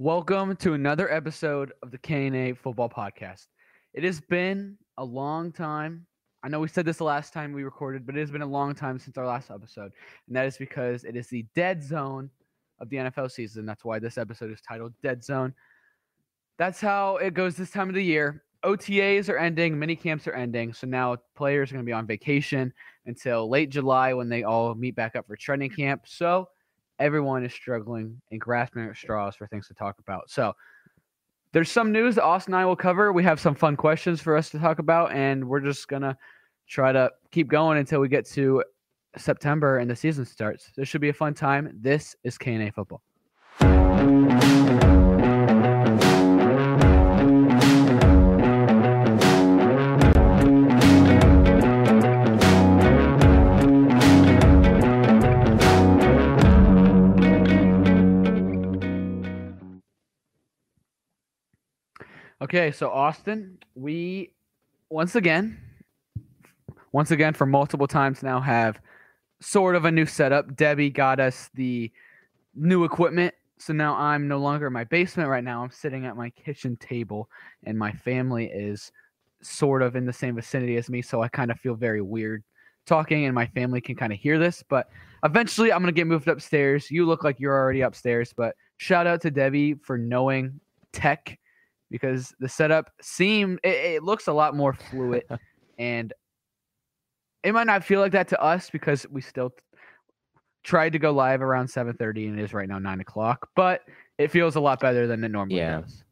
Welcome to another episode of the K&A Football Podcast. It has been a long time. I know we said this the last time we recorded, but it has been a long time since our last episode. And that is because it is the dead zone of the NFL season. That's why this episode is titled Dead Zone. That's how it goes this time of the year. OTAs are ending, mini camps are ending. So now players are going to be on vacation until late July when they all meet back up for training camp. So everyone is struggling and grasping at straws for things to talk about. So there's some news that Austin and I will cover. We have some fun questions for us to talk about, and we're just gonna try to keep going until we get to September and the season starts. This should be a fun time. This is K&A football. Okay, so Austin, we once again, once again for multiple times now have sort of a new setup. Debbie got us the new equipment. So now I'm no longer in my basement right now. I'm sitting at my kitchen table and my family is sort of in the same vicinity as me, so I kind of feel very weird talking and my family can kind of hear this, but eventually I'm to get moved upstairs. You look like you're already upstairs, but shout out to Debbie for knowing tech because the setup seemed it, it looks a lot more fluid and it might not feel like that to us because we still tried to go live around 7.30 and it is right now 9 o'clock but it feels a lot better than it normally Yeah. does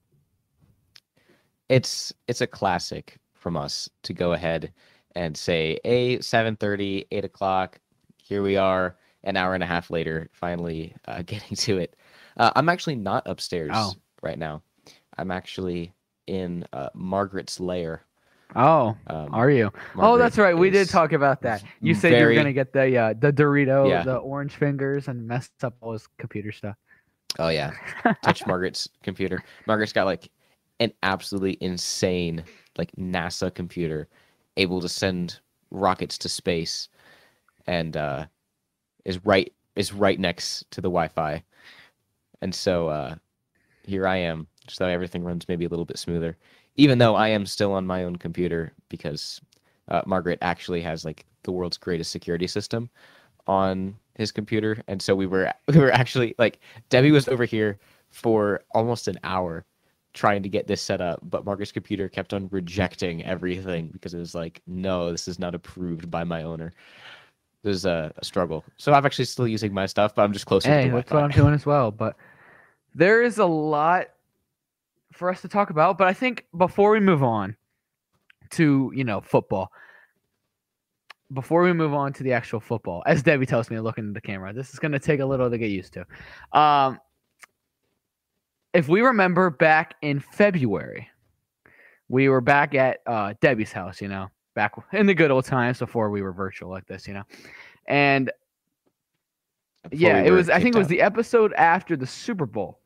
it's it's a classic from us to go ahead and say a 7.30 8 o'clock here we are an hour and a half later finally uh, getting to it uh, i'm actually not upstairs Oh. right now i'm actually in uh, margaret's lair. Oh um, are you? Oh that's right. We did talk about that. you said you were going to get the uh, the dorito Yeah. the orange fingers and messed up all his computer stuff. Oh yeah. Touch margaret's computer. Margaret's got like an absolutely insane like nasa computer able to send rockets to space and uh is right is right next to the wi-fi. And so uh here i am so everything runs maybe a little bit smoother. Even though i am still on my own computer because uh, margaret actually has like the world's greatest security system on his computer. And so we were we were actually like debbie was over here for almost an hour trying to get this set up but margaret's computer kept on rejecting everything because it was like no this is not approved by my owner. There's a, a struggle. So i'm actually still using my stuff but i'm just closer hey to that's what i'm doing as well but there is a lot for us to talk about but i think before we move on to you know football before we move on to the actual football as debbie tells me looking at the camera this is going to take a little to get used to um if we remember back in february we were back at uh debbie's house you know back in the good old times before we were virtual like this you know and Before yeah, we it was. I think kicked it was the episode after the Super Bowl,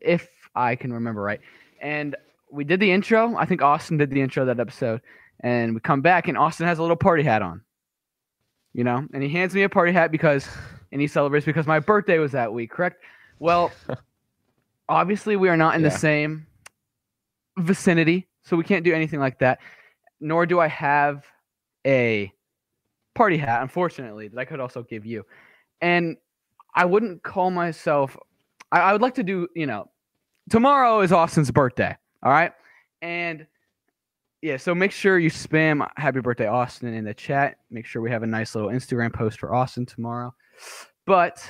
if I can remember right. And we did the intro. I think Austin did the intro that episode, and we come back, and Austin has a little party hat on. You know, and he hands me a party hat because, and he celebrates because my birthday was that week. Correct? Well, obviously we are not in the same vicinity, so we can't do anything like that. Nor do I have a party hat, unfortunately, that I could also give you. And I wouldn't call myself. I, I would like to do. You know, tomorrow is Austin's birthday. All right, and yeah, so make sure you spam "Happy Birthday, Austin" in the chat. Make sure we have a nice little Instagram post for Austin tomorrow. But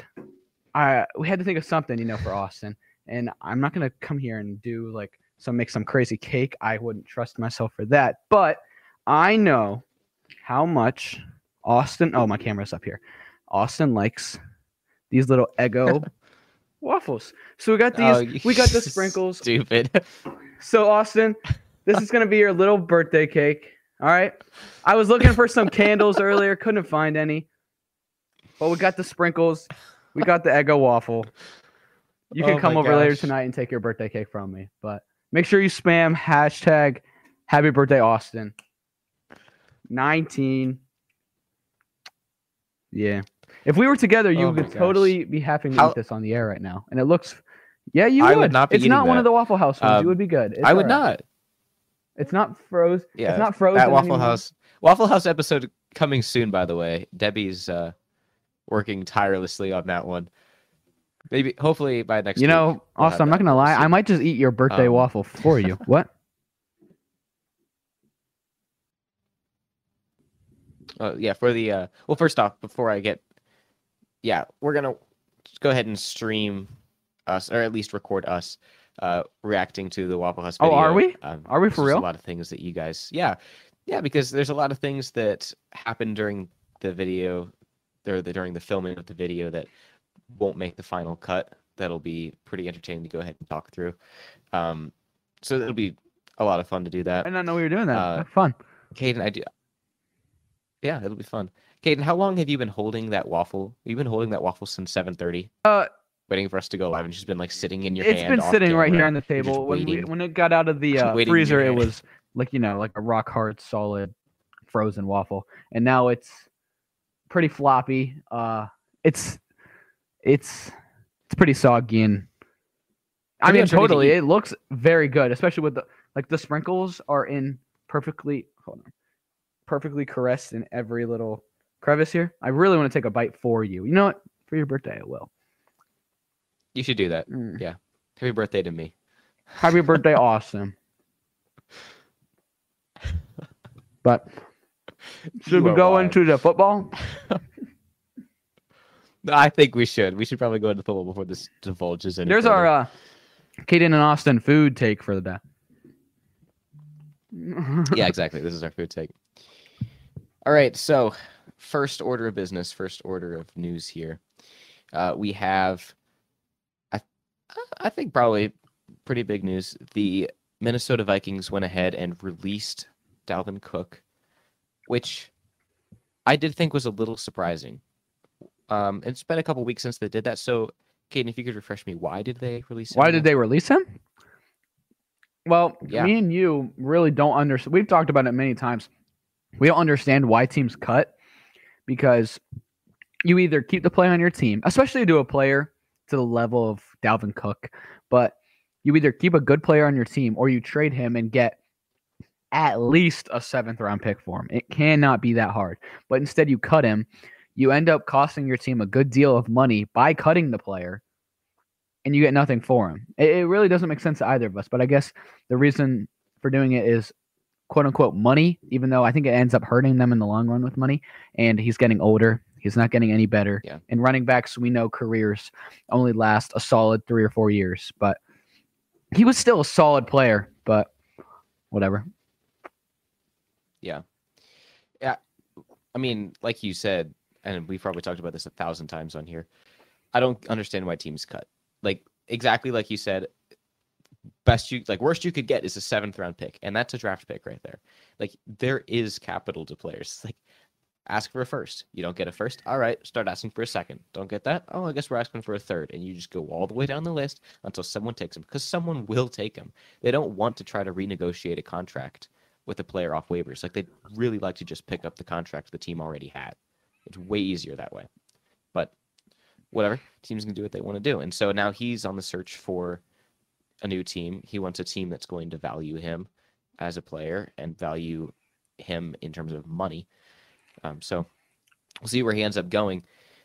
I we had to think of something, you know, for Austin. And I'm not gonna come here and do like some make some crazy cake. I wouldn't trust myself for that. But I know how much Austin. Oh, my camera's up here. Austin likes these little Eggo waffles. So we got these. Oh, we got the sprinkles. stupid So Austin, this is gonna be your little birthday cake. All right. I was looking for some candles earlier, couldn't find any. But we got the sprinkles. We got the Eggo waffle. You can Oh come over later tonight and take your birthday cake from me. But make sure you spam hashtag Happy Birthday Austin. 19. Yeah. If we were together, you Oh my would gosh. totally be happy to How- eat this on the air right now. And it looks Yeah, you I would. would not be It's eating not one of the Waffle House ones. Um, you would be good. It's I would alright. not. It's not froze. Yeah, it's not frozen. That Waffle anymore. House Waffle House episode coming soon, by the way. Debbie's uh, working tirelessly on that one. Maybe, hopefully, by next. You week, know, we'll have Austin, I'm not gonna lie. see. I might just eat your birthday Um, waffle for you. what? Uh, yeah, for the uh, well, first off, before I get, yeah, we're gonna go ahead and stream us, or at least record us, uh, reacting to the Waffle House. Oh, are we? Um, Are we for real? A lot of things that you guys, yeah, yeah, because there's a lot of things that happen during the video, or the, during the filming of the video that won't make the final cut. That'll be pretty entertaining to go ahead and talk through. Um, so it'll be a lot of fun to do that. I did not know we were doing that. Uh, fun. Kadin, I do. Yeah, it'll be fun. Kadin, how long have you been holding that waffle? You've been holding that waffle since seven thirty. Uh, waiting for us to go live, and she's been like sitting in your It's hand. It's been sitting right here on the table. When we, when it got out of the uh, waiting in your freezer, it was like you know, like a rock hard, solid, frozen waffle, and now it's pretty floppy. Uh, it's it's it's pretty soggy and. I mean, much ready to totally. It looks very good, especially with the like the sprinkles are in perfectly hold on, perfectly caressed in every little crevice here. I really want to take a bite for you. You know what? For your birthday, I will. You should do that. Mm. Yeah. Happy birthday to me. Happy birthday, Austin. But should we go wild. into the football? I think we should. We should probably go into the football before this divulges any There's further. our uh, Kadin and Austin food take for the day. yeah, exactly. This is our food take. All right, so first order of business, first order of news here. Uh, we have, I, I think probably pretty big news. The Minnesota Vikings went ahead and released Dalvin Cook, which I did think was a little surprising. Um, it's been a couple weeks since they did that. So, Kadin, if you could refresh me, why did they release? him Why did they release him? Well, Yeah. me and you really don't understand. We've talked about it many times. We don't understand why teams cut because you either keep the player on your team, especially to a player to the level of Dalvin Cook, but you either keep a good player on your team or you trade him and get at least a seventh round pick for him. It cannot be that hard. But instead, you cut him. You end up costing your team a good deal of money by cutting the player and you get nothing for him. It, it really doesn't make sense to either of us. But I guess the reason for doing it is quote unquote money, even though I think it ends up hurting them in the long run with money. And he's getting older. He's not getting any better. Yeah. And running backs, we know careers only last a solid three or four years. But he was still a solid player. But whatever. Yeah. Yeah. I mean, like you said, and we've probably talked about this a thousand times on here. I don't understand why teams cut. Like exactly like you said, best you like worst you could get is a seventh round pick, and that's a draft pick right there. Like there is capital to players. Like ask for a first. You don't get a first. All right, start asking for a second. Don't get that? Oh, I guess we're asking for a third. And you just go all the way down the list until someone takes them because someone will take them. They don't want to try to renegotiate a contract with a player off waivers. Like they really like to just pick up the contract the team already had. It's way easier that way. But whatever, teams can do what they want to do. And so now he's on the search for a new team. He wants a team that's going to value him as a player and value him in terms of money. Um, so we'll see where he ends up going.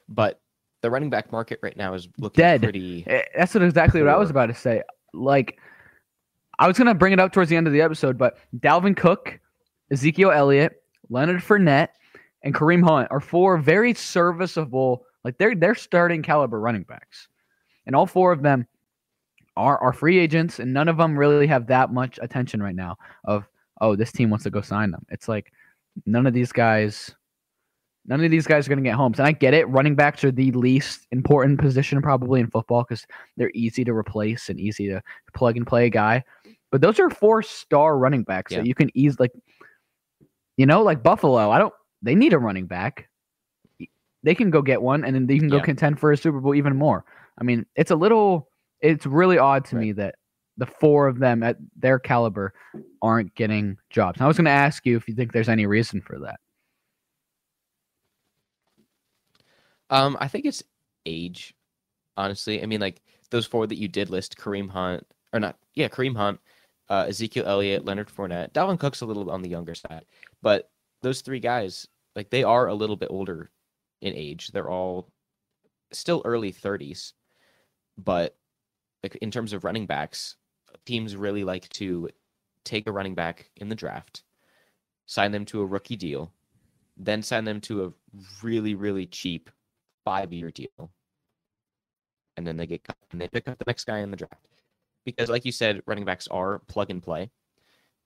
But the running back market right now is looking Dead. pretty. Eh, That's what exactly what I was about to say. Like, I was gonna bring it up towards the end of the episode, but Dalvin Cook, Ezekiel Elliott, Leonard Fournette, and Kareem Hunt are four very serviceable, like they're they're starting caliber running backs, and all four of them are are free agents, and none of them really have that much attention right now. Of oh, this team wants to go sign them. It's like none of these guys. None of these guys are going to get homes. And I get it. Running backs are the least important position probably in football because they're easy to replace and easy to plug and play a guy. But those are four star running backs Yeah. that you can easily, like, you know, like Buffalo. I don't. They need a running back. They can go get one, and then they can go Yeah. contend for a Super Bowl even more. I mean, it's a little. It's really odd to Right. me that the four of them at their caliber aren't getting jobs. And I was going to ask you if you think there's any reason for that. Um, I think it's age. Honestly, I mean, like those four that you did list, Kareem Hunt, or not, yeah, Kareem Hunt, uh, Ezekiel Elliott, Leonard Fournette, Dalvin Cook's a little on the younger side, but those three guys, like they are a little bit older in age. They're all still early 30s, but like in terms of running backs, teams really like to take a running back in the draft, sign them to a rookie deal, then sign them to a really really cheap five year deal, and then they get cut and they pick up the next guy in the draft. Because, like you said, running backs are plug and play.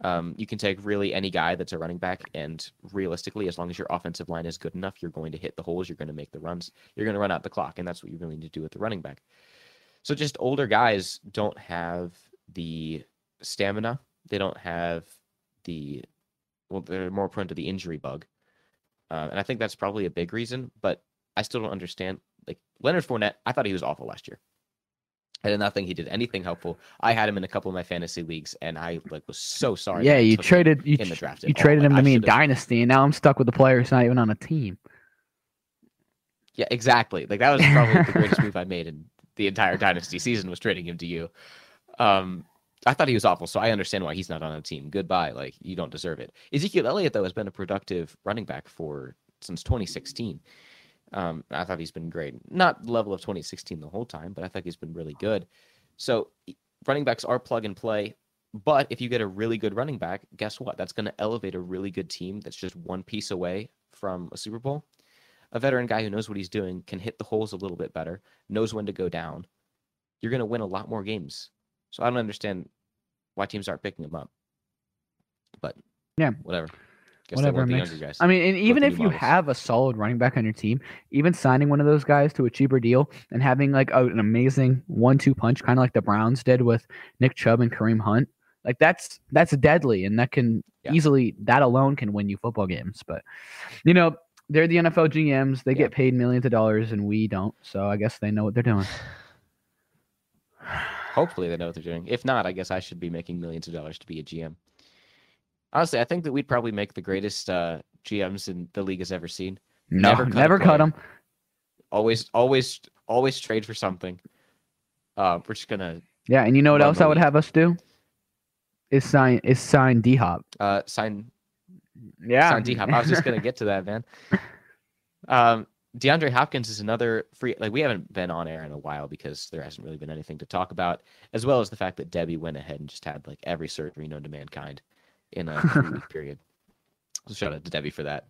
Um, you can take really any guy that's a running back, and realistically, as long as your offensive line is good enough, you're going to hit the holes, you're going to make the runs, you're going to run out the clock, and that's what you really need to do with the running back. So, just older guys don't have the stamina, they don't have the well, they're more prone to the injury bug, uh, and I think that's probably a big reason. But I still don't understand. Like Leonard Fournette, I thought he was awful last year. I did not think he did anything helpful. I had him in a couple of my fantasy leagues, and I like was so sorry. Yeah, you traded you, in the draft. you traded him Like, to I me in Dynasty, and now I'm stuck with the player who's not even on a team. Yeah, exactly. Like that was probably the greatest move I made in the entire dynasty season was trading him to you. Um, I thought he was awful, so I understand why he's not on a team. Goodbye. Like you don't deserve it. Ezekiel Elliott though has been a productive running back for since 2016. Um, I thought he's been great. Not level of 2016 the whole time, but I think he's been really good. So running backs are plug and play. But if you get a really good running back, guess what? That's going to elevate a really good team that's just one piece away from a Super Bowl. A veteran guy who knows what he's doing can hit the holes a little bit better, knows when to go down. You're going to win a lot more games. So I don't understand why teams aren't picking him up. But Yeah. whatever. Guess Whatever makes- guys. I mean, and even if you models. have a solid running back on your team, even signing one of those guys to a cheaper deal and having like a, an amazing one-two punch, kind of like the Browns did with Nick Chubb and Kareem Hunt, like that's that's deadly, and that can Yeah. easily that alone can win you football games. But you know, they're the NFL GMs; they Yeah. get paid millions of dollars, and we don't. So I guess they know what they're doing. Hopefully they know what they're doing. If not, I guess I should be making millions of dollars to be a GM. Honestly, I think that we'd probably make the greatest uh, GMs in the league has ever seen. No, Never never cut a cut, them. Always, always, always trade for something. Uh, we're just gonna Yeah, and you know what else I would league. have us do? Is sign is sign D Hop. uh, sign Yeah, sign D Hop. I was just gonna get to that, man. Um, DeAndre Hopkins is another free. Like we haven't been on air in a while because there hasn't really been anything to talk about, as well as the fact that Debbie went ahead and just had like every surgery known to mankind in a three week period. So shout out to Debbie for that.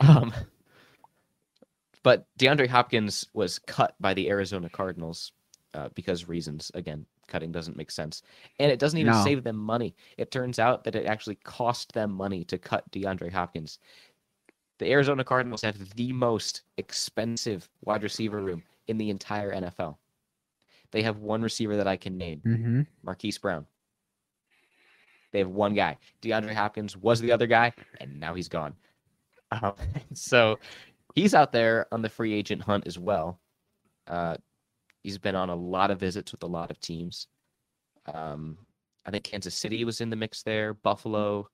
Um, but DeAndre Hopkins was cut by the Arizona Cardinals uh, because reasons. Again, cutting doesn't make sense, and it doesn't even No. save them money. It turns out that it actually cost them money to cut DeAndre Hopkins. The Arizona Cardinals have the most expensive wide receiver room in the entire NFL. They have one receiver that I can name, hmm Marquise Brown. They have one guy. DeAndre Hopkins was the other guy, and now he's gone. Um, so he's out there on the free agent hunt as well. Uh, he's been on a lot of visits with a lot of teams. Um, I think Kansas City was in the mix there, Buffalo,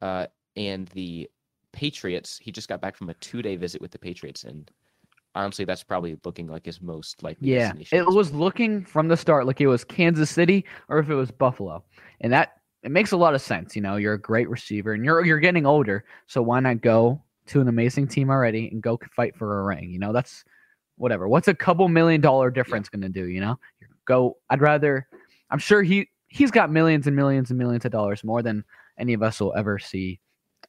uh, and the Patriots. He just got back from a two-day visit with the Patriots, and honestly, that's probably looking like his most likely Yeah, it was looking from the start like it was Kansas City or if it was Buffalo, and that it makes a lot of sense. You know, you're a great receiver and you're you're getting older, so why not go to an amazing team already and go fight for a ring? You know, that's whatever. What's a couple million dollar difference going to do? You know, go. I'd rather. I'm sure he he's got millions and millions and millions of dollars more than any of us will ever see,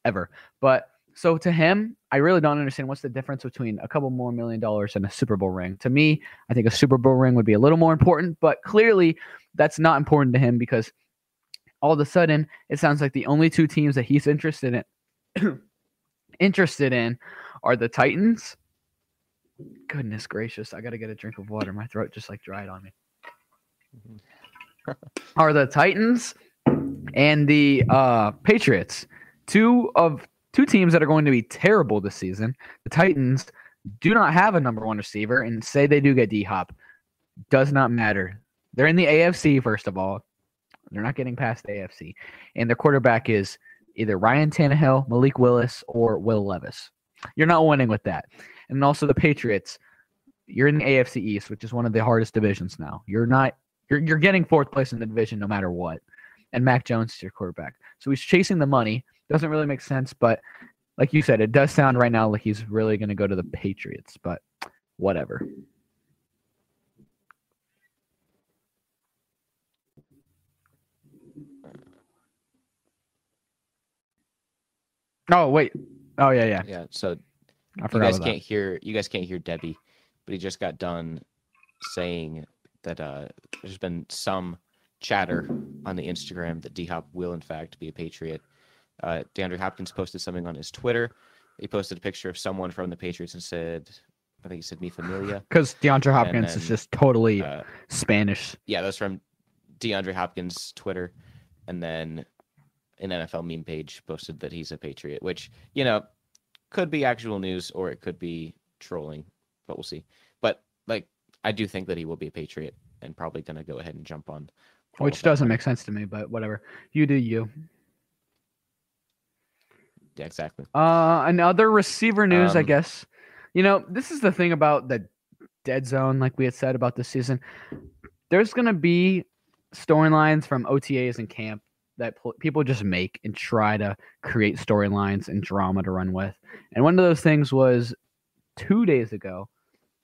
ever. But so to him, I really don't understand what's the difference between a couple more million dollars and a Super Bowl ring. To me, I think a Super Bowl ring would be a little more important, but clearly that's not important to him because all of a sudden it sounds like the only two teams that he's interested in interested in are the Titans. Goodness gracious, I got to get a drink of water. My throat just like dried on me. are the Titans and the uh, Patriots. Two of two teams that are going to be terrible this season. The Titans do not have a number one receiver, and say they do get D Hop, does not matter. They're in the AFC first of all. They're not getting past the AFC, and their quarterback is either Ryan Tannehill, Malik Willis, or Will Levis. You're not winning with that. And also the Patriots. you're in the AFC East, which is one of the hardest divisions now. You're not you're you're getting fourth place in the division no matter what. And Mac Jones is your quarterback. So he's chasing the money. Doesn't really make sense, but like you said, it does sound right now like he's really going to go to the Patriots, but whatever. Oh wait. Oh yeah, yeah. Yeah. So I you guys can't hear you guys can't hear Debbie, but he just got done saying that uh, there's been some chatter on the Instagram that D Hop will in fact be a Patriot. Uh, DeAndre Hopkins posted something on his Twitter. He posted a picture of someone from the Patriots and said, I think he said "Mi familia." that. Because DeAndre Hopkins is just totally Uh, Spanish. yeah, that's from DeAndre Hopkins' Twitter, and then an NFL meme page posted that he's a Patriot, which you know could be actual news or it could be trolling, but we'll see. But like, I do think that he will be a Patriot and probably gonna go ahead and jump on. Which doesn't make sense to me, but whatever. You do you. Yeah, exactly. Uh, another receiver news, I Um, guess. You know, this is the thing about the dead zone, like we had said about this season. There's gonna be storylines from OTAs and camp that pl- people just make and try to create storylines and drama to run with. And one of those things was two days ago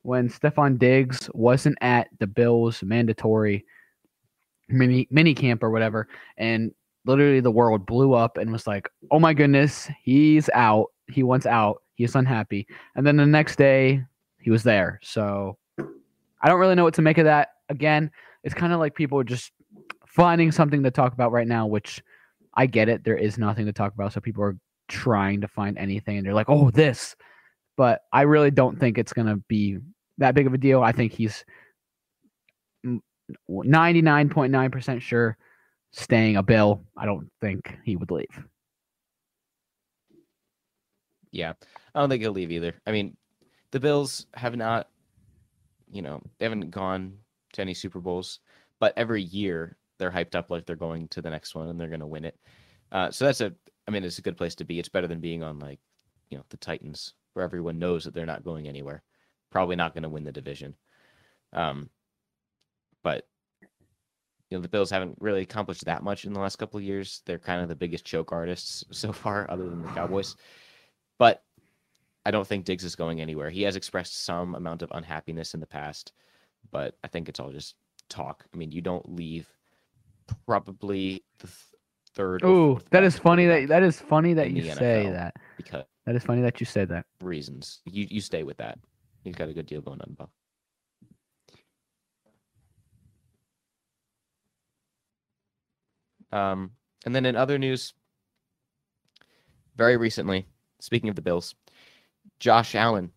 when Stefon Diggs wasn't at the Bills mandatory mini mini camp or whatever, and literally the world blew up and was like, "Oh my goodness, he's out. He wants out. He's unhappy." And then the next day, he was there. So I don't really know what to make of that. Again, it's kind of like people just finding something to talk about right now, which I get it. There is nothing to talk about, so people are trying to find anything, and they're like, "Oh, this." But I really don't think it's gonna be that big of a deal. I think he's ninety nine point nine percent sure staying a bill. I don't think he would leave. Yeah, I don't think he'll leave either. I mean, the Bills have not, you know, they haven't gone to any Super Bowls, but every year they're hyped up like they're going to the next one and they're going to win it. Uh, so that's a, I mean, it's a good place to be. It's better than being on like, you know, the Titans, where everyone knows that they're not going anywhere. Probably not going to win the division. Um, but you know, the Bills haven't really accomplished that much in the last couple of years. They're kind of the biggest choke artists so far, other than the Cowboys. But I don't think Diggs is going anywhere. He has expressed some amount of unhappiness in the past, but I think it's all just talk. I mean, you don't leave probably the th- third. Ooh, fourth that is funny that that is funny that you say NFL. that. because That is funny that you say that. reasons. You you stay with that. You've got a good deal going on, Buff. Um, and then in other news, very recently, speaking of the Bills, Josh Allen,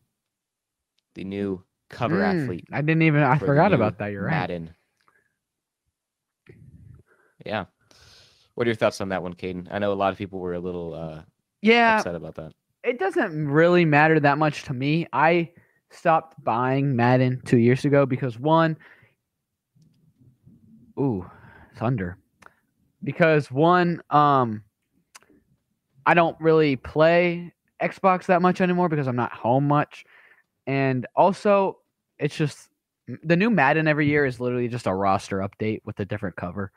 the new cover Mm, athlete. I didn't even I for forgot about that. You're right. Madden. Yeah. What are your thoughts on that one, Kadin? I know a lot of people were a little uh, Yeah, upset about that. it doesn't really matter that much to me. I stopped buying Madden two years ago because one, ooh, thunder. Because one, um, I don't really play Xbox that much anymore because I'm not home much, and also it's just the new Madden every year is literally just a roster update with a different cover,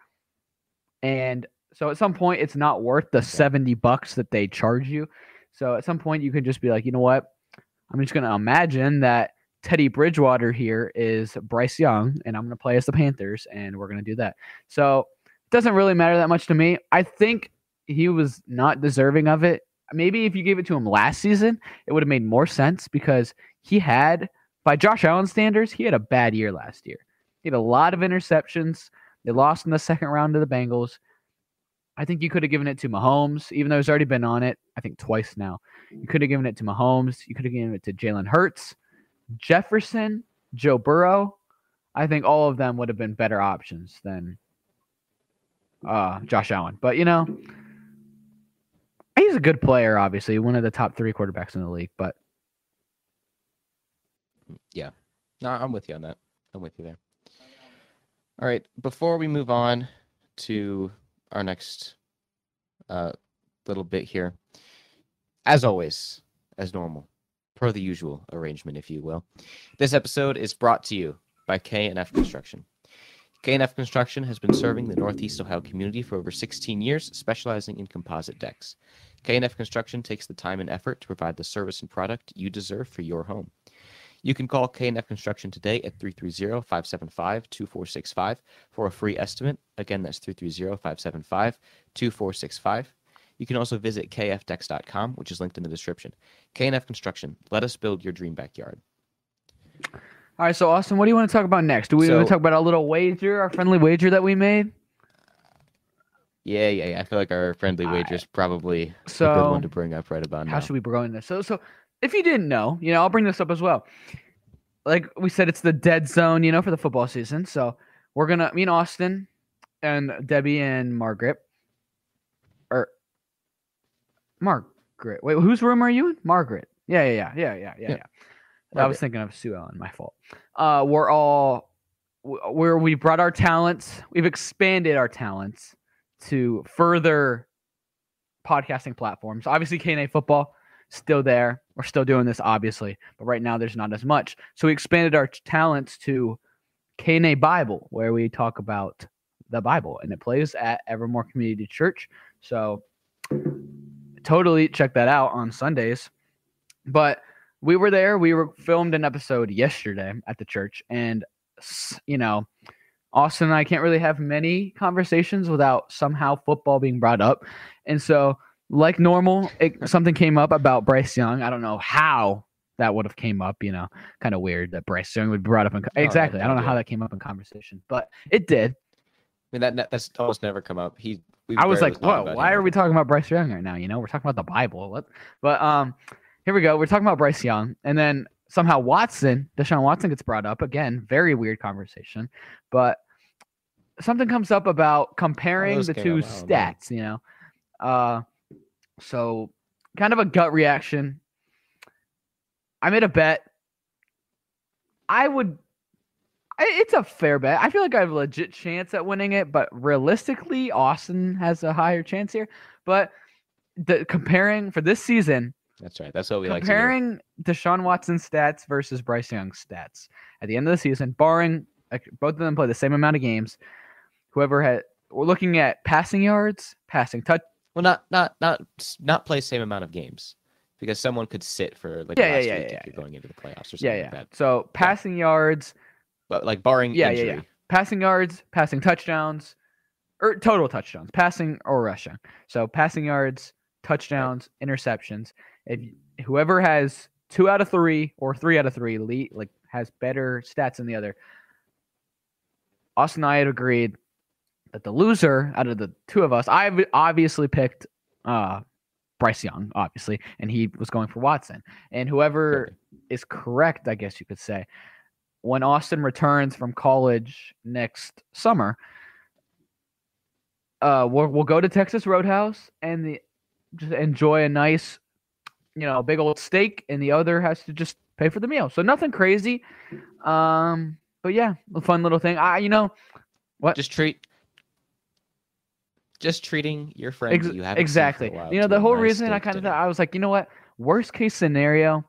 and so at some point it's not worth the seventy bucks that they charge you. So at some point you can just be like, you know what? I'm just gonna imagine that Teddy Bridgewater here is Bryce Young, and I'm gonna play as the Panthers, and we're gonna do that. So it doesn't really matter that much to me. I think he was not deserving of it. Maybe if you gave it to him last season, it would have made more sense because he had, by Josh Allen standards, he had a bad year last year. He had a lot of interceptions. They lost in the second round to the Bengals. I think you could have given it to Mahomes, even though he's already been on it, I think twice now. You could have given it to Mahomes. You could have given it to Jalen Hurts, Jefferson, Joe Burrow. I think all of them would have been better options than uh, Josh Allen. But, you know, he's a good player, obviously, one of the top three quarterbacks in the league. But yeah, No, I'm with you on that. I'm with you there. All right. Before we move on to our next uh, little bit here, as always, as normal, per the usual arrangement, if you will. This episode is brought to you by K&F Construction. K&F Construction has been serving the Northeast Ohio community for over 16 years, specializing in composite decks. K&F Construction takes the time and effort to provide the service and product you deserve for your home. You can call K&F Construction today at 330-575-2465 for a free estimate. Again, that's 330-575-2465. You can also visit kfdecks.com, which is linked in the description. K&F Construction, let us build your dream backyard. All right, so Austin, what do you want to talk about next? Do we want to talk about our little wager, our friendly wager that we made? Yeah, yeah, yeah. I feel like our friendly uh, wager is probably a good one to bring up right about how now. How should we in this? So, so if you didn't know, you know, I'll bring this up as well. Like we said, it's the dead zone, you know, for the football season. So we're gonna, me and Austin, and Debbie and Margaret, or Margaret. Wait, whose room are you in? Margaret. Yeah, yeah, yeah, yeah, yeah, yeah. Yeah. yeah. I was thinking of Sue Ellen. My fault. Uh, we're all where we brought our talents. We've expanded our talents to further podcasting platforms. Obviously, K&A football still there. We're still doing this, obviously, but right now there's not as much. So we expanded our talents to K&A Bible, where we talk about the Bible, and it plays at Evermore Community Church. So totally check that out on Sundays. But we were there. We were filmed an episode yesterday at the church, and you know, Austin and I can't really have many conversations without somehow football being brought up. And so, like normal, it, something came up about Bryce Young. I don't know how that would have came up. You know, kind of weird that Bryce Young would be brought up in co- exactly. I don't know how that came up in conversation, but it did. I mean, that- that that's almost never come up. He. I was like, whoa, why him are we talking about Bryce Young right now? You know, we're talking about the Bible. What? But um, here we go. We're talking about Bryce Young, and then somehow Watson, Deshaun Watson gets brought up again. Very weird conversation, but something comes up about comparing the two up, I know. stats. You know, uh, so kind of a gut reaction. I made a bet. I would. It's a fair bet. I feel like I have a legit chance at winning it, but realistically, Austin has a higher chance here. But the comparing for this season, That's right. That's what we like to do. comparing Deshaun Watson's stats versus Bryce Young's stats at the end of the season, barring both of them play the same amount of games, whoever had we're looking at passing yards, passing touch. Well, not not not not play same amount of games because someone could sit for like Yeah, yeah, last yeah, week yeah, if you're going into the playoffs or something Yeah, like that. So passing yards, But like barring Yeah, yeah, injury, yeah. passing yards, passing touchdowns, or total touchdowns, passing or rushing. So passing yards, touchdowns, interceptions. If whoever has two out of three or three out of three, lead, like has better stats than the other. Austin and I had agreed that the loser out of the two of us, I obviously picked uh, Bryce Young, obviously, and he was going for Watson. And whoever is correct, I guess you could say. When Austin returns from college next summer, uh, we'll, we'll go to Texas Roadhouse and the just enjoy a nice, you know, big old steak, and the other has to just pay for the meal. So nothing crazy, um, but yeah, a fun little thing. I, you know, what? just treat just treating your friend Ex- that you haven't exactly. seen for a while You know, the whole nice reason I kind of thought I was like, you know what? Worst case scenario,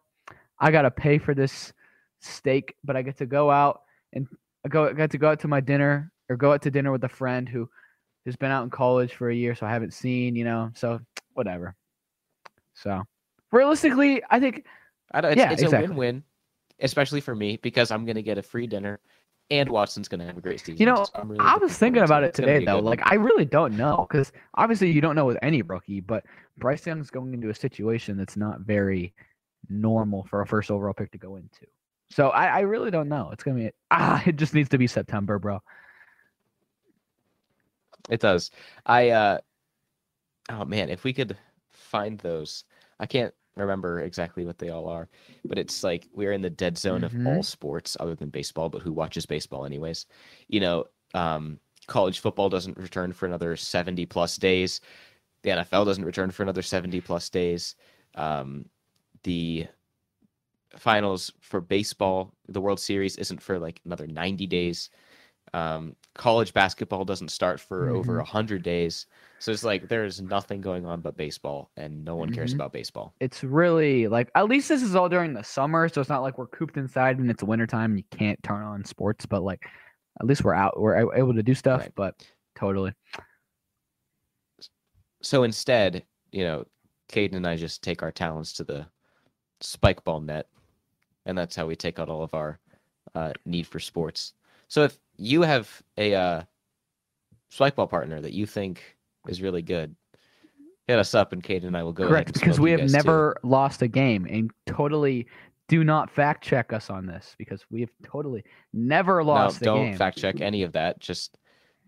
I gotta pay for this steak, but I get to go out and I go I get to go out to my dinner or go out to dinner with a friend who has been out in college for a year, so I haven't seen, you know, so whatever. So realistically, I think I don't, it's, Yeah, it's exactly. a win-win, especially for me because I'm gonna get a free dinner, and Watson's gonna have a great season. You know, so really I was thinking about it today though. Like. I really don't know because obviously you don't know with any rookie, but Bryce Young's going into a situation that's not very normal for a first overall pick to go into. So I, I really don't know. It's gonna be ah, it just needs to be September, bro. It does. I uh oh man, if we could find those. I can't remember exactly what they all are, but it's like we're in the dead zone of Mhm. all sports other than baseball, but who watches baseball anyways? You know, um college football doesn't return for another 70 plus days. The NFL doesn't return for another 70 plus days. Um the finals for baseball, the World Series isn't for like another 90 days. Um, college basketball doesn't start for over Mhm. a hundred days, so it's like there's nothing going on but baseball, and no one cares Mhm. about baseball. It's really like at least this is all during the summer, so it's not like we're cooped inside and it's wintertime and you can't turn on sports, but like at least we're out, we're able to do stuff. Right. But totally, So instead, you know, Kadin and I just take our talents to the spike ball net, and that's how we take out all of our uh, need for sports. So if you have a uh, spike ball partner that you think is really good, hit us up, and Kadin and I will go. correct because we have guys too. never lost a game and totally do not fact check us on this because we have totally never No, lost a game. don't game. fact check any of that. Just,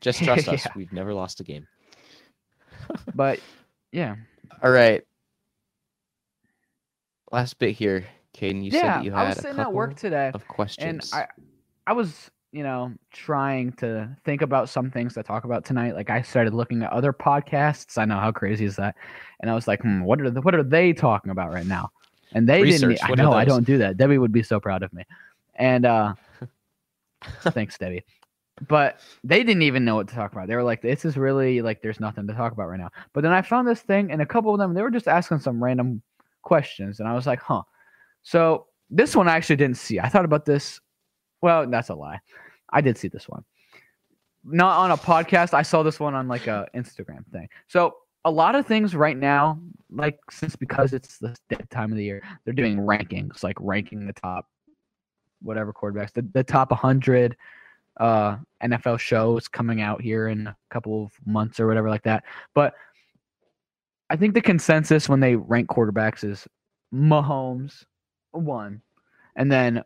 just trust us. We've never lost a game. But yeah, All right. Last bit here, Kadin. You said that you I had was a sitting couple at work today. of questions. and I I was you know trying to think about some things to talk about tonight. Like I started looking at other podcasts. I know how crazy is that, and I was like, hmm, what are the, what are they talking about right now? And they didn't. I know I don't do that. Debbie would be so proud of me. And uh, thanks, Debbie. But they didn't even know what to talk about. They were like, "This is really like there's nothing to talk about right now." But then I found this thing, and a couple of them they were just asking some random questions, and I was like, "Huh." So this one I actually didn't see. I thought about this. Well, that's a lie. I did see this one. Not on a podcast. I saw this one on like a Instagram thing. So a lot of things right now, like since because it's the time of the year, they're doing rankings, like ranking the top whatever quarterbacks, the, the top 100 uh, NFL shows coming out here in a couple of months or whatever like that. But I think the consensus when they rank quarterbacks is Mahomes one, and then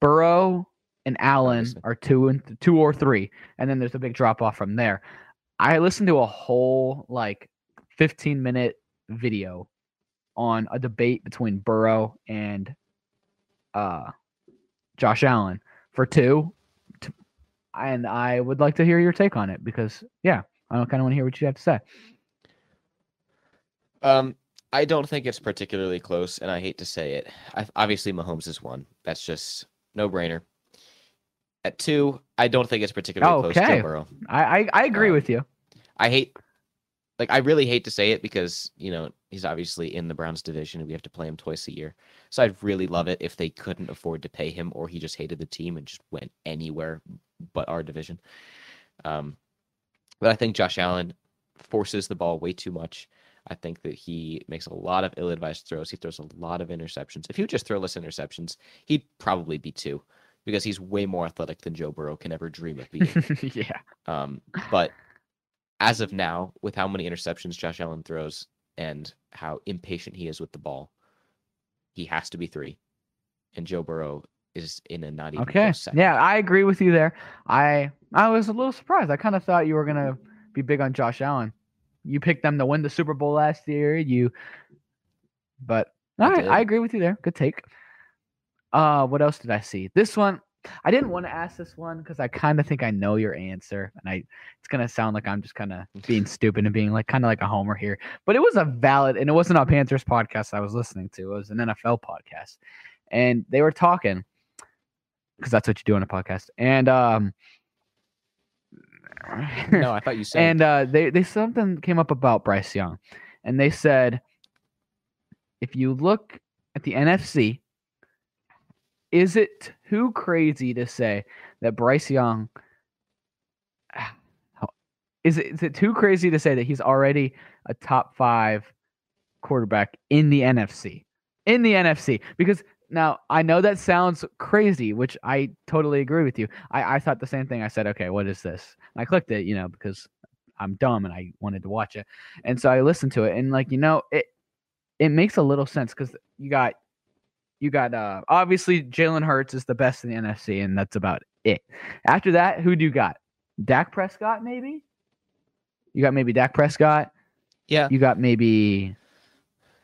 Burrow and Allen are two and two or three, and then there's a big drop off from there. I listened to a whole like 15 minute video on a debate between Burrow and uh Josh Allen for two. T- And I would like to hear your take on it because yeah, I don't kind of want to hear what you have to say. Um, I don't think it's particularly close, and I hate to say it. I, obviously, Mahomes is one. That's just no brainer. At two, I don't think it's particularly close. Okay. Joe Burrow. I I, I agree Um, with you. I hate, like, I really hate to say it because you know he's obviously in the Browns division, and we have to play him twice a year. So I'd really love it if they couldn't afford to pay him, or he just hated the team and just went anywhere but our division. Um, but I think Josh Allen forces the ball way too much. I think that he makes a lot of ill-advised throws. He throws a lot of interceptions. If he would just throw less interceptions, he'd probably be two, because he's way more athletic than Joe Burrow can ever dream of being. yeah. Um, but as of now, with how many interceptions Josh Allen throws and how impatient he is with the ball, he has to be three. And Joe Burrow is in a not even Okay. Yeah, I agree with you there. I I was a little surprised. I kind of thought you were gonna be big on Josh Allen. You picked them to win the Super Bowl last year. You, but I all right, did. I agree with you there. Good take. Uh, what else did I see? This one, I didn't want to ask this one because I kind of think I know your answer, and I it's gonna sound like I'm just kind of being stupid and being like kind of like a homer here. But it was a valid, and it wasn't a Panthers podcast I was listening to. It was an NFL podcast, and they were talking because that's what you do on a podcast. And um, No, I thought you said. and uh, they they something came up about Bryce Young, and they said if you look at the NFC, is it too crazy to say that Bryce Young? Ah, is it, is it too crazy to say that he's already a top five quarterback in the NFC? In the NFC, because now I know that sounds crazy, which I totally agree with you. I, I thought the same thing. I said, okay, what is this? And I clicked it, you know, because I'm dumb and I wanted to watch it. And so I listened to it and like, you know, it it makes a little sense because you got you got uh obviously Jalen Hurts is the best in the NFC, and that's about it. After that, who do you got? Dak Prescott, maybe? You got maybe Dak Prescott. yeah, You got maybe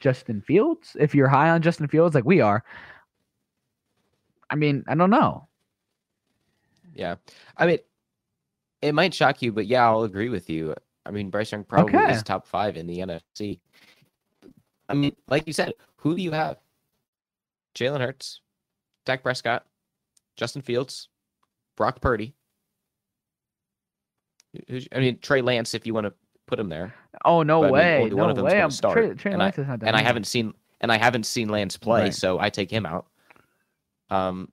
Justin Fields. If you're high on Justin Fields, like we are. I mean, I don't know. yeah. I mean, it might shock you, but yeah, I'll agree with you. I mean, Bryce Young probably Okay. is top five in the NFC. I mean, like you said, who do you have? Jalen Hurts, Dak Prescott, Justin Fields, Brock Purdy. I mean, Trey Lance, if you want to put him there, Oh no But, I mean, way, no one of them's way. I'm start, Trey, Trey and I- is not that and I haven't seen and I haven't seen Lance play, Right. so I take him out. Um,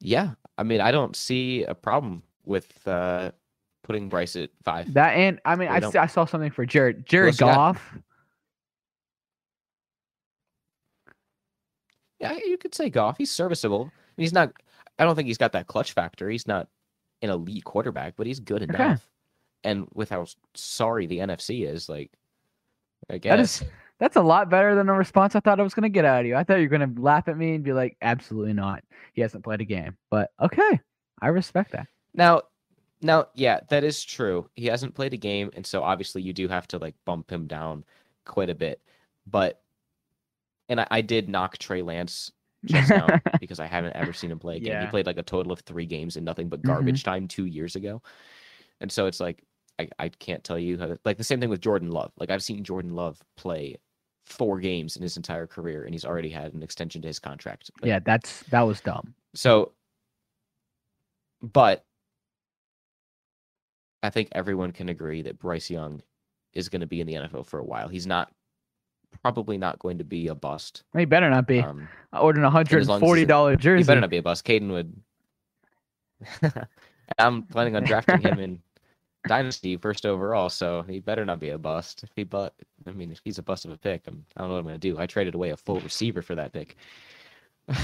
yeah, I mean, I don't see a problem with uh putting Bryce at five. that. And I mean, I, I saw something for Jared Jared else you got? Goff. Yeah, you could say Goff. He's serviceable. He's not. I don't think he's got that clutch factor. He's not an elite quarterback, but he's good Okay. enough. And with how sorry the NFC is, like, I guess That is that's a lot better than the response I thought I was gonna get out of you. I thought you were gonna laugh at me and be like, absolutely not. He hasn't played a game. But okay, I respect that. Now, now, yeah, that is true. He hasn't played a game, and so obviously you do have to like bump him down quite a bit. But, and I, I did knock Trey Lance just now because I haven't ever seen him play a game. He played like a total of three games and nothing but Mhm. garbage time two years ago, and so it's like I, I can't tell you how to, like the same thing with Jordan Love. Like I've seen Jordan Love play four games in his entire career, and he's already had an extension to his contract. Like, yeah, that's that was dumb. so, but I think everyone can agree that Bryce Young is going to be in the NFL for a while. He's not probably not going to be a bust. He better not be. Um, I ordered a hundred and forty dollar he better not be a bust. Kadin would. I'm planning on drafting him in Dynasty first overall, so he better not be a bust. If he but, I mean, if he's a bust of a pick, I'm, I don't know what I'm going to do. I traded away a full receiver for that pick.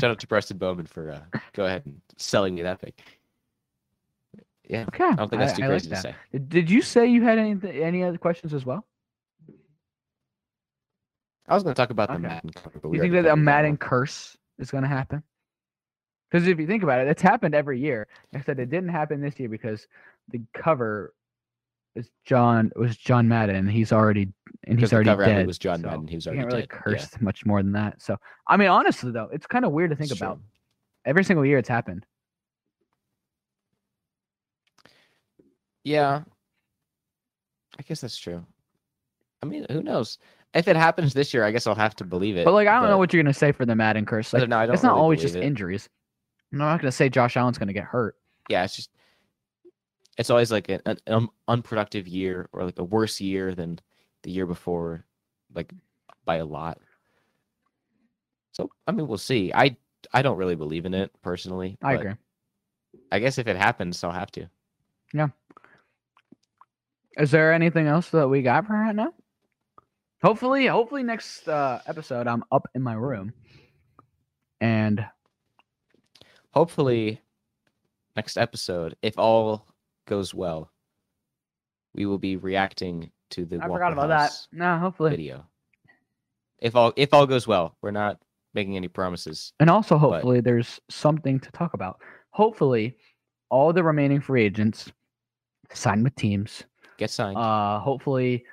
Shout out to Preston Bowman for uh, go ahead and selling me that pick. Yeah, okay, I don't think that's too I like crazy to that. say. Did- Did you say you had any any other questions as well? I was going to talk about the Okay. Madden cover, but you think that a Madden curse is going to happen? Because if you think about it, it's happened every year. I said it didn't happen this year because the cover is John was John Madden. and He's already and he's the already cover dead. was John so Madden, he was already can't really dead, yeah. curse much more than that. So I mean, honestly though, it's kind of weird to think It's about. true. Every single year it's happened. Yeah, I guess that's true. I mean, who knows? If it happens this year, I guess I'll have to believe it. But like, I don't know what you're gonna say for the Madden curse. Like, don't I don't it's not really always just it. injuries. I'm not gonna say Josh Allen's gonna get hurt. Yeah, it's just it's always like an, an unproductive year or like a worse year than the year before, like by a lot. So I mean, we'll see. I I don't really believe in it personally. I agree. I guess if it happens, I'll have to. Yeah. Is there anything else that we got for right now? Hopefully, hopefully next uh, episode I'm up in my room, and Hopefully, next episode, if all goes well, we will be reacting to the I forgot about that. No, hopefully, video. If all if all goes well, we're not making any promises. and also hopefully there's something to talk about. Hopefully, all the remaining free agents sign with teams. Get signed. Uh, hopefully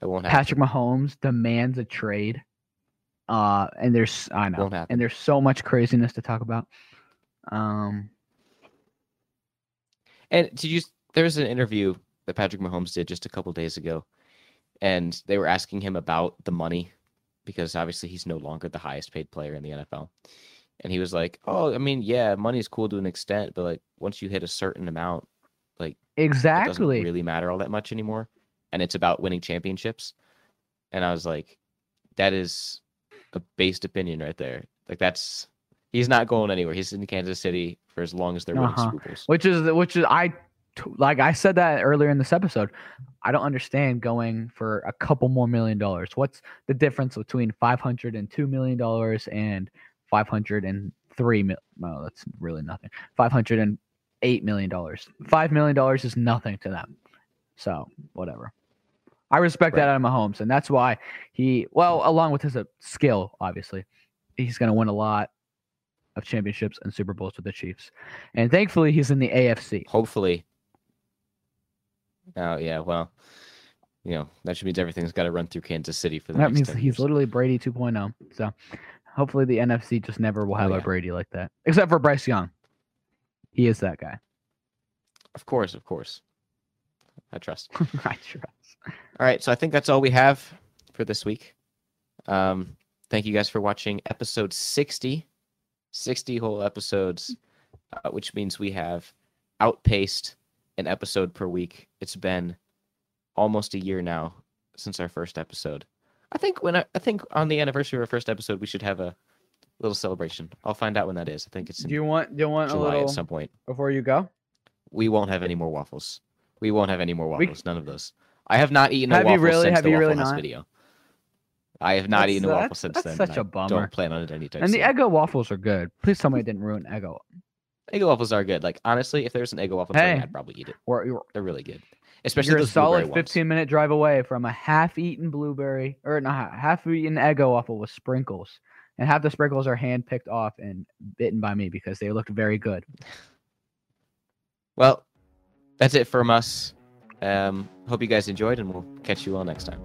it won't happen. Patrick Mahomes demands a trade. Uh, and there's I know, and there's so much craziness to talk about. Um, And did you? There was an interview that Patrick Mahomes did just a couple days ago, and they were asking him about the money because obviously he's no longer the highest paid player in the NFL. And he was like, "Oh, I mean, yeah, money's cool to an extent, but like once you hit a certain amount, it doesn't exactly. really matter all that much anymore, and it's about winning championships." And I was like, "That is a based opinion right there. Like that's." He's not going anywhere. He's in Kansas City for as long as they're winning Uh-huh. Super Bowls. which is which is I like I said that earlier in this episode. I don't understand going for a couple more million dollars. What's the difference between five hundred and two million dollars and five hundred and three mil? No, that's really nothing. Five hundred and eight million dollars. Five million dollars is nothing to them. So whatever. I respect that out of Mahomes, and that's why he well, along with his uh, skill, obviously, he's going to win a lot of championships and Super Bowls with the Chiefs. And thankfully, he's in the AFC. Hopefully. Oh yeah, well, you know that just means everything's got to run through Kansas City for the That means 10 he's years. literally Brady 2.0. So hopefully, the NFC just never will Oh, have a. Brady like that, except for Bryce Young. He is that guy. Of course, of course. I trust. I trust. All right, so I think that's all we have for this week. Um, thank you guys for watching episode 60. 60 whole episodes, uh, which means we have outpaced an episode per week. It's been almost a year now since our first episode. I think when I, I think on the anniversary of our first episode, we should have a little celebration. I'll find out when that is. I think it's in Do you want do you want a little at some point. before you go? We won't have any more waffles. We won't have any more We- waffles. None of those. I have not eaten a Have you waffle really? since Have the you Waffle really House not? video. I have not That's- eaten a waffle that's- since that's then. such a I bummer. Don't plan on it anytime And the. Eggo waffles are good. Please tell me I didn't ruin Eggo. Eggo waffles are good. Like honestly, if there's an Eggo waffle train, Hey. I'd probably eat it. Or They're really good, especially you're a solid ones. 15 minute drive away from a half-eaten blueberry or not half-eaten Eggo waffle with sprinkles. And half the sprinkles are hand picked off and bitten by me because they looked very good. Well, that's it from us. Um, hope you guys enjoyed, and we'll catch you all next time.